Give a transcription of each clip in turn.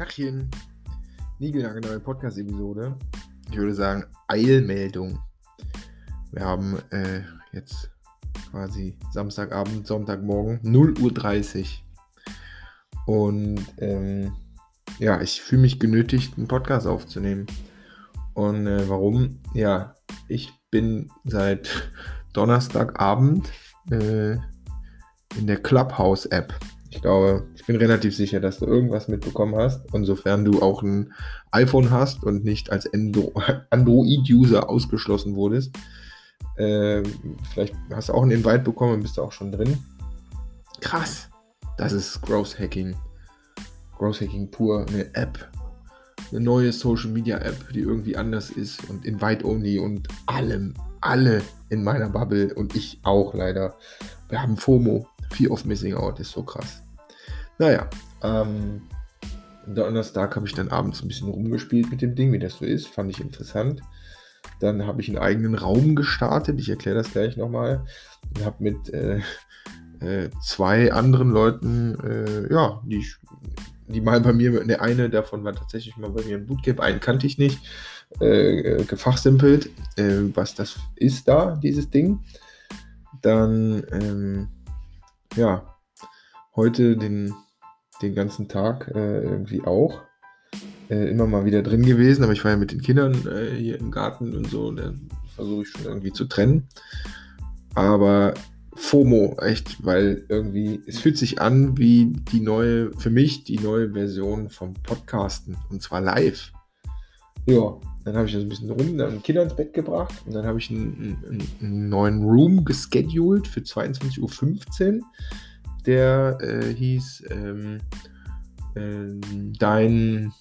Tachchen. Niegelnagelneue Podcast-Episode. Ich würde sagen, Eilmeldung. Wir haben äh, jetzt quasi Samstagabend, Sonntagmorgen, 0.30 Uhr. Und ähm, ja, ich fühle mich genötigt, einen Podcast aufzunehmen. Und äh, warum? Ja, ich bin seit Donnerstagabend äh, in der Clubhouse-App. Ich glaube, ich bin relativ sicher, dass du irgendwas mitbekommen hast. Und sofern du auch ein iPhone hast und nicht als Android-User ausgeschlossen wurdest, äh, vielleicht hast du auch einen Invite bekommen und bist du auch schon drin. Krass. Das ist Growth Hacking. Growth Hacking pur, eine App. Eine neue Social Media App, die irgendwie anders ist und Invite Only und allem, alle in meiner Bubble und ich auch leider. Wir haben FOMO. Fear of Missing Out ist so krass. Naja, ähm, Donnerstag habe ich dann abends ein bisschen rumgespielt mit dem Ding, wie das so ist. Fand ich interessant. Dann habe ich einen eigenen Raum gestartet. Ich erkläre das gleich nochmal. Und habe mit äh, äh, zwei anderen Leuten, äh, ja, die, die mal bei mir, der eine davon war tatsächlich mal bei mir im Bootcamp, einen kannte ich nicht, äh, gefachsimpelt, äh, was das ist da, dieses Ding. Dann, ähm, ja, heute den, den ganzen Tag äh, irgendwie auch äh, immer mal wieder drin gewesen, aber ich war ja mit den Kindern äh, hier im Garten und so, da versuche ich schon irgendwie zu trennen. Aber FOMO, echt, weil irgendwie, es fühlt sich an wie die neue, für mich die neue Version vom Podcasten und zwar live. Ja, dann habe ich das ein bisschen rum, dann Kinder ins Bett gebracht und dann habe ich einen, einen, einen, neuen Room gescheduled für 22.15 Uhr der äh, hieß ähm, äh, Dein,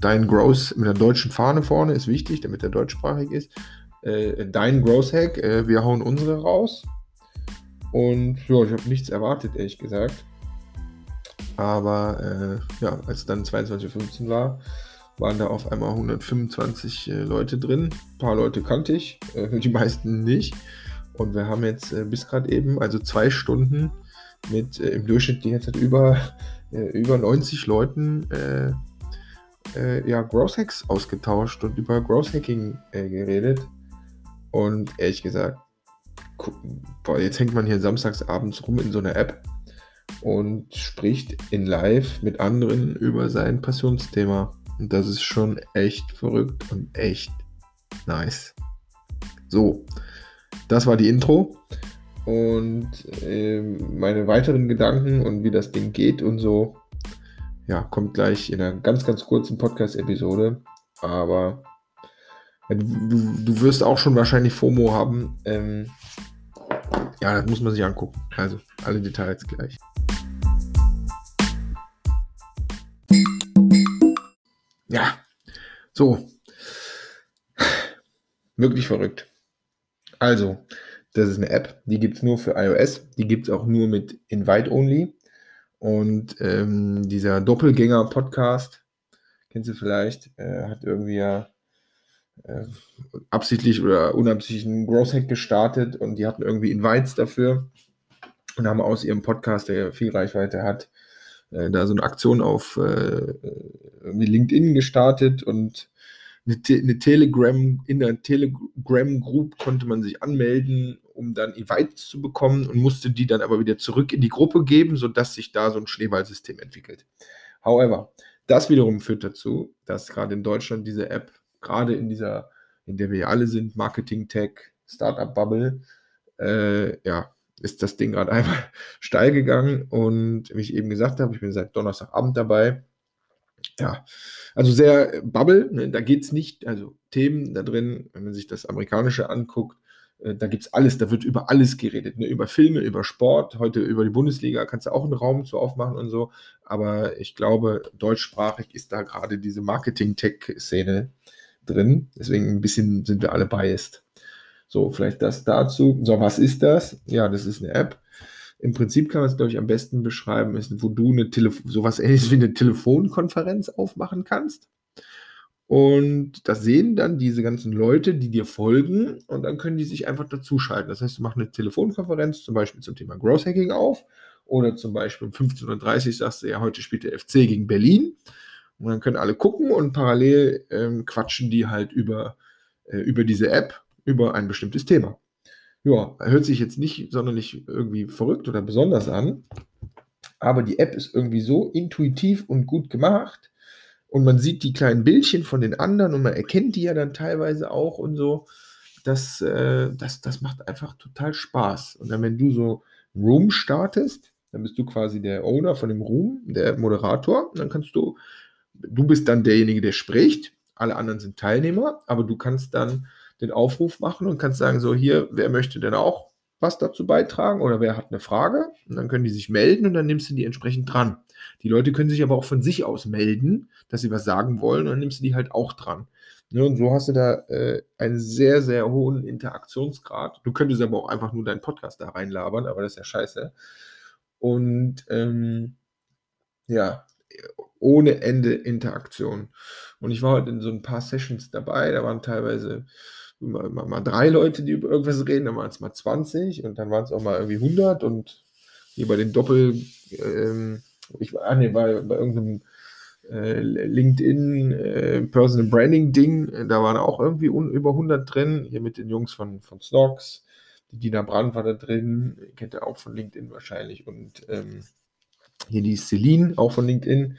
Dein Growth mit der deutschen Fahne vorne, ist wichtig, damit er deutschsprachig ist. Äh, Dein Growth Hack, äh, wir hauen unsere raus. Und ja, ich habe nichts erwartet, ehrlich gesagt. Aber äh, ja, als dann 22.15 Uhr war, waren da auf einmal 125 äh, Leute drin. Ein paar Leute kannte ich, die meisten nicht. Und wir haben jetzt bis gerade eben, also zwei Stunden, mit äh, im Durchschnitt die ganze Zeit über, äh, über 90 Leuten äh, äh, ja, Growth Hacks ausgetauscht und über Growth Hacking äh, geredet. Und ehrlich gesagt, boah, jetzt hängt man hier samstags abends rum in so einer App und spricht in Live mit anderen über sein Passionsthema. Und das ist schon echt verrückt und echt nice. So, das war die Intro. Und äh, meine weiteren Gedanken und wie das Ding geht und so, ja, kommt gleich in einer ganz, ganz kurzen Podcast-Episode. Aber ja, du, du, wirst auch schon wahrscheinlich FOMO haben. Ähm, ja, das muss man sich angucken. Also, alle Details gleich. So. Wirklich verrückt. Also, das ist eine App, die gibt es nur für iOS, die gibt es auch nur mit Invite-Only. Und ähm, dieser Doppelgänger-Podcast, kennst du vielleicht, äh, hat irgendwie ja äh, absichtlich oder unabsichtlich einen Growth Hack gestartet und die hatten irgendwie Invites dafür und haben aus ihrem Podcast, der viel Reichweite hat, äh, da so eine Aktion auf äh, LinkedIn gestartet und eine, eine Telegram, in der Telegram Group konnte man sich anmelden, um dann Invites zu bekommen und musste die dann aber wieder zurück in die Gruppe geben, sodass sich da so ein Schneeballsystem entwickelt. However, das wiederum führt dazu, dass gerade in Deutschland diese App, gerade in dieser, in der wir alle sind, Marketing Tech, Startup Bubble, äh, ja, ist das Ding gerade einmal steil gegangen und wie ich eben gesagt habe, ich bin seit Donnerstagabend dabei ja, also sehr Bubble, ne, da geht es nicht, also Themen da drin, wenn man sich das Amerikanische anguckt, äh, da gibt es alles, da wird über alles geredet, ne, über Filme, über Sport, heute über die Bundesliga kannst du auch einen Raum zu aufmachen und so, aber ich glaube, deutschsprachig ist da gerade diese Marketing-Tech-Szene drin, deswegen ein bisschen sind wir alle biased. So, vielleicht das dazu. So, was ist das? Ja, das ist eine App, im Prinzip kann man es, glaube ich, am besten beschreiben, ist, wo du eine Telefon sowas ähnliches wie eine Telefonkonferenz aufmachen kannst. Und das sehen dann diese ganzen Leute, die dir folgen, und dann können die sich einfach dazuschalten. Das heißt, du machst eine Telefonkonferenz zum Beispiel zum Thema Growth Hacking auf, oder zum Beispiel um 15.30 Uhr sagst du, ja, heute spielt der FC gegen Berlin. Und dann können alle gucken und parallel ähm, quatschen die halt über, äh, über diese App, über ein bestimmtes Thema. Ja, hört sich jetzt nicht sonderlich irgendwie verrückt oder besonders an, aber die App ist irgendwie so intuitiv und gut gemacht und man sieht die kleinen Bildchen von den anderen und man erkennt die ja dann teilweise auch und so. Das, äh, das, das macht einfach total Spaß. Und dann, wenn du so Room startest, dann bist du quasi der Owner von dem Room, der Moderator. Und dann kannst du, du bist dann derjenige, der spricht. Alle anderen sind Teilnehmer, aber du kannst dann den Aufruf machen und kannst sagen, so hier, wer möchte denn auch was dazu beitragen oder wer hat eine Frage? Und dann können die sich melden und dann nimmst du die entsprechend dran. Die Leute können sich aber auch von sich aus melden, dass sie was sagen wollen und dann nimmst du die halt auch dran. Ja, und so hast du da äh, einen sehr, sehr hohen Interaktionsgrad. Du könntest aber auch einfach nur deinen Podcast da reinlabern, aber das ist ja scheiße. Und ähm, ja, ohne Ende Interaktion. Und ich war heute in so ein paar Sessions dabei, da waren teilweise mal, mal, mal drei Leute, die über irgendwas reden, dann waren es mal 20 und dann waren es auch mal irgendwie 100 und hier bei den Doppel, ähm, ich war, ah, nee, bei, bei irgendeinem äh, LinkedIn äh, Personal Branding Ding, da waren auch irgendwie über 100 drin, hier mit den Jungs von, von Snox, die Dina Brand war da drin, kennt ihr auch von LinkedIn wahrscheinlich und ähm, hier die Celine, auch von LinkedIn.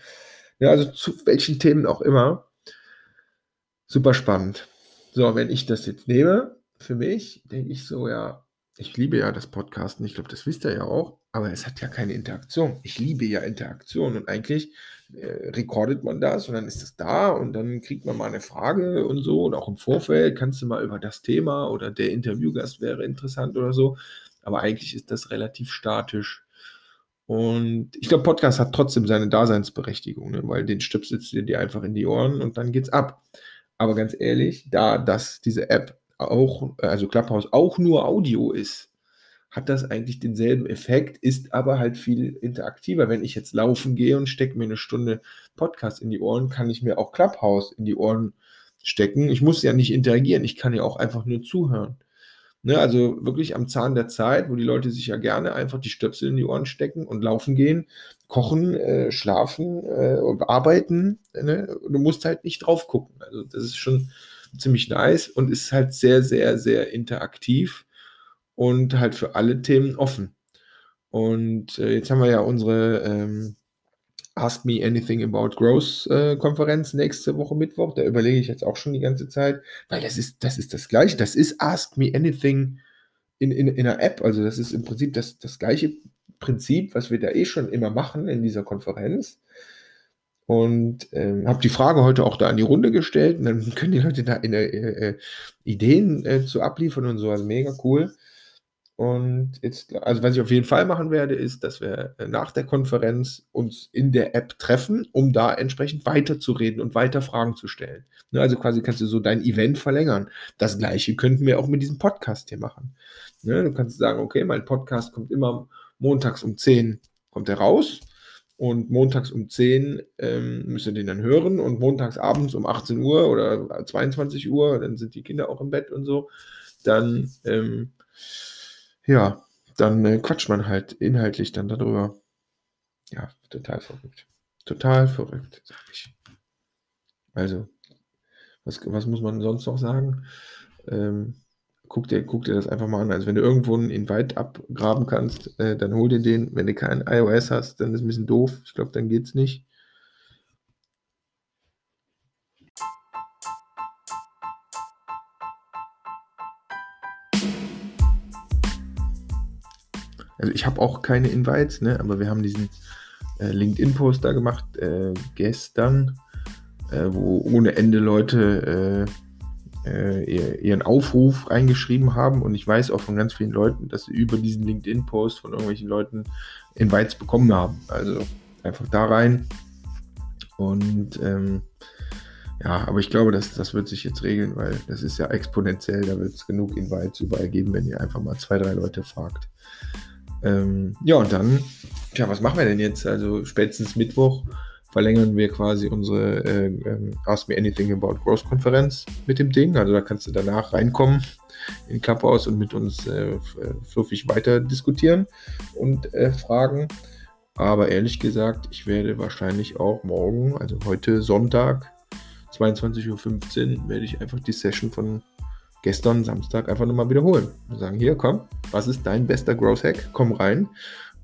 Ja, also zu welchen Themen auch immer. Super spannend. So, wenn ich das jetzt nehme, für mich, denke ich so, ja, ich liebe ja das Podcasten, ich glaube, das wisst ihr ja auch, aber es hat ja keine Interaktion. Ich liebe ja Interaktion und eigentlich äh, rekordet man das und dann ist das da und dann kriegt man mal eine Frage und so und auch im Vorfeld kannst du mal über das Thema oder der Interviewgast wäre interessant oder so, aber eigentlich ist das relativ statisch. Und ich glaube, Podcast hat trotzdem seine Daseinsberechtigung, ne? weil den stöpselst du dir einfach in die Ohren und dann geht's ab. Aber ganz ehrlich, da das diese App auch, also Clubhouse auch nur Audio ist, hat das eigentlich denselben Effekt, ist aber halt viel interaktiver. Wenn ich jetzt laufen gehe und stecke mir eine Stunde Podcast in die Ohren, kann ich mir auch Clubhouse in die Ohren stecken. Ich muss ja nicht interagieren, ich kann ja auch einfach nur zuhören. Ne, also wirklich am Zahn der Zeit, wo die Leute sich ja gerne einfach die Stöpsel in die Ohren stecken und laufen gehen, kochen, äh, schlafen, äh, arbeiten. Ne? Du musst halt nicht drauf gucken. Also das ist schon ziemlich nice und ist halt sehr, sehr, sehr interaktiv und halt für alle Themen offen. Und äh, jetzt haben wir ja unsere ähm, Ask Me Anything About Growth äh, Konferenz nächste Woche Mittwoch. Da überlege ich jetzt auch schon die ganze Zeit, weil das ist das, ist das Gleiche. Das ist Ask Me Anything in, in, in einer App. Also das ist im Prinzip das, das gleiche Prinzip, was wir da eh schon immer machen in dieser Konferenz. Und ähm, habe die Frage heute auch da an die Runde gestellt und dann können die Leute da in, äh, äh, Ideen äh, zu abliefern und so. Also mega cool. Und jetzt, also was ich auf jeden Fall machen werde, ist, dass wir äh, nach der Konferenz uns in der App treffen, um da entsprechend weiterzureden und weiter Fragen zu stellen. Ne, also quasi kannst du so dein Event verlängern. Das gleiche könnten wir auch mit diesem Podcast hier machen. Ne, du kannst sagen, okay, mein Podcast kommt immer montags um 10 kommt er raus und montags um 10 ähm, müsst ihr den dann hören und montags abends um 18 Uhr oder 22 Uhr, dann sind die Kinder auch im Bett und so, dann ähm, ja, dann äh, quatscht man halt inhaltlich dann darüber. Ja, total verrückt. Total verrückt, sag ich. Also, was, was muss man sonst noch sagen? Ähm, guck, dir, guck dir das einfach mal an. Also, wenn du irgendwo einen Invite abgraben kannst, äh, dann hol dir den. Wenn du kein iOS hast, dann ist es ein bisschen doof. Ich glaube, dann geht es nicht. also ich habe auch keine Invites, ne, aber wir haben diesen äh, LinkedIn-Post da gemacht äh, gestern, äh, wo ohne Ende Leute äh, ihren Aufruf reingeschrieben haben und ich weiß auch von ganz vielen Leuten, dass sie über diesen LinkedIn-Post von irgendwelchen Leuten Invites bekommen haben. Also einfach da rein und ähm, ja, aber ich glaube, das, das wird sich jetzt regeln, weil das ist ja exponentiell. Da wird es genug Invites überall geben, wenn ihr einfach mal zwei, drei Leute fragt. Ähm, ja, und dann, tja, was machen wir denn jetzt? Also spätestens Mittwoch verlängern wir quasi unsere äh, äh, Ask Me Anything About Growth Konferenz mit dem Ding. Also da kannst du danach reinkommen in Clubhouse und mit uns äh, äh, fluffig weiter diskutieren und äh, fragen. Aber ehrlich gesagt, ich werde wahrscheinlich auch morgen, also heute Sonntag, 22.15 Uhr, werde ich einfach die Session von gestern Samstag einfach nochmal wiederholen. Und sagen, hier, komm, was ist dein bester Growth Hack? Komm rein.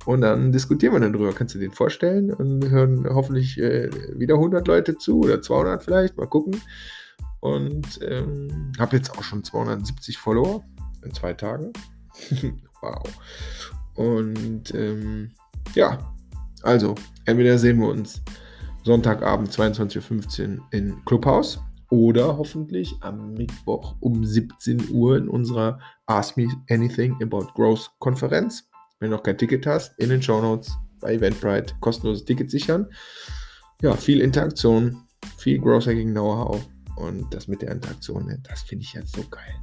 Und dann diskutieren wir dann drüber. Kannst du den vorstellen? Und hören hoffentlich äh, wieder 100 Leute zu oder 200 vielleicht. Mal gucken. Und ähm, habe jetzt auch schon 270 Follower in zwei Tagen. wow. Und ähm, ja, also, entweder sehen wir uns Sonntagabend 22.15 Uhr in Clubhouse oder hoffentlich am Mittwoch um 17 Uhr in unserer Ask Me Anything About Growth Konferenz. Wenn du noch kein Ticket hast, in den Show Notes bei Eventbrite kostenloses Ticket sichern. Ja, viel Interaktion, viel Growth Hacking Know-how und das mit der Interaktion, ne, das finde ich jetzt so geil.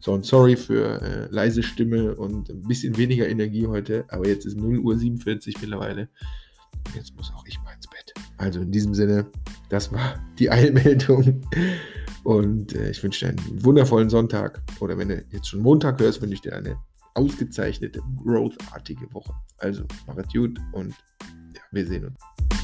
So, und sorry für äh, leise Stimme und ein bisschen weniger Energie heute, aber jetzt ist 0 Uhr 47 mittlerweile. Jetzt muss auch ich mal ins Bett. Also in diesem Sinne, das war die Eilmeldung. Und äh, ich wünsche dir einen wundervollen Sonntag. Oder wenn du jetzt schon Montag hörst, wünsche ich dir eine ausgezeichnete, growthartige Woche. Also, mach es gut und ja, wir sehen uns.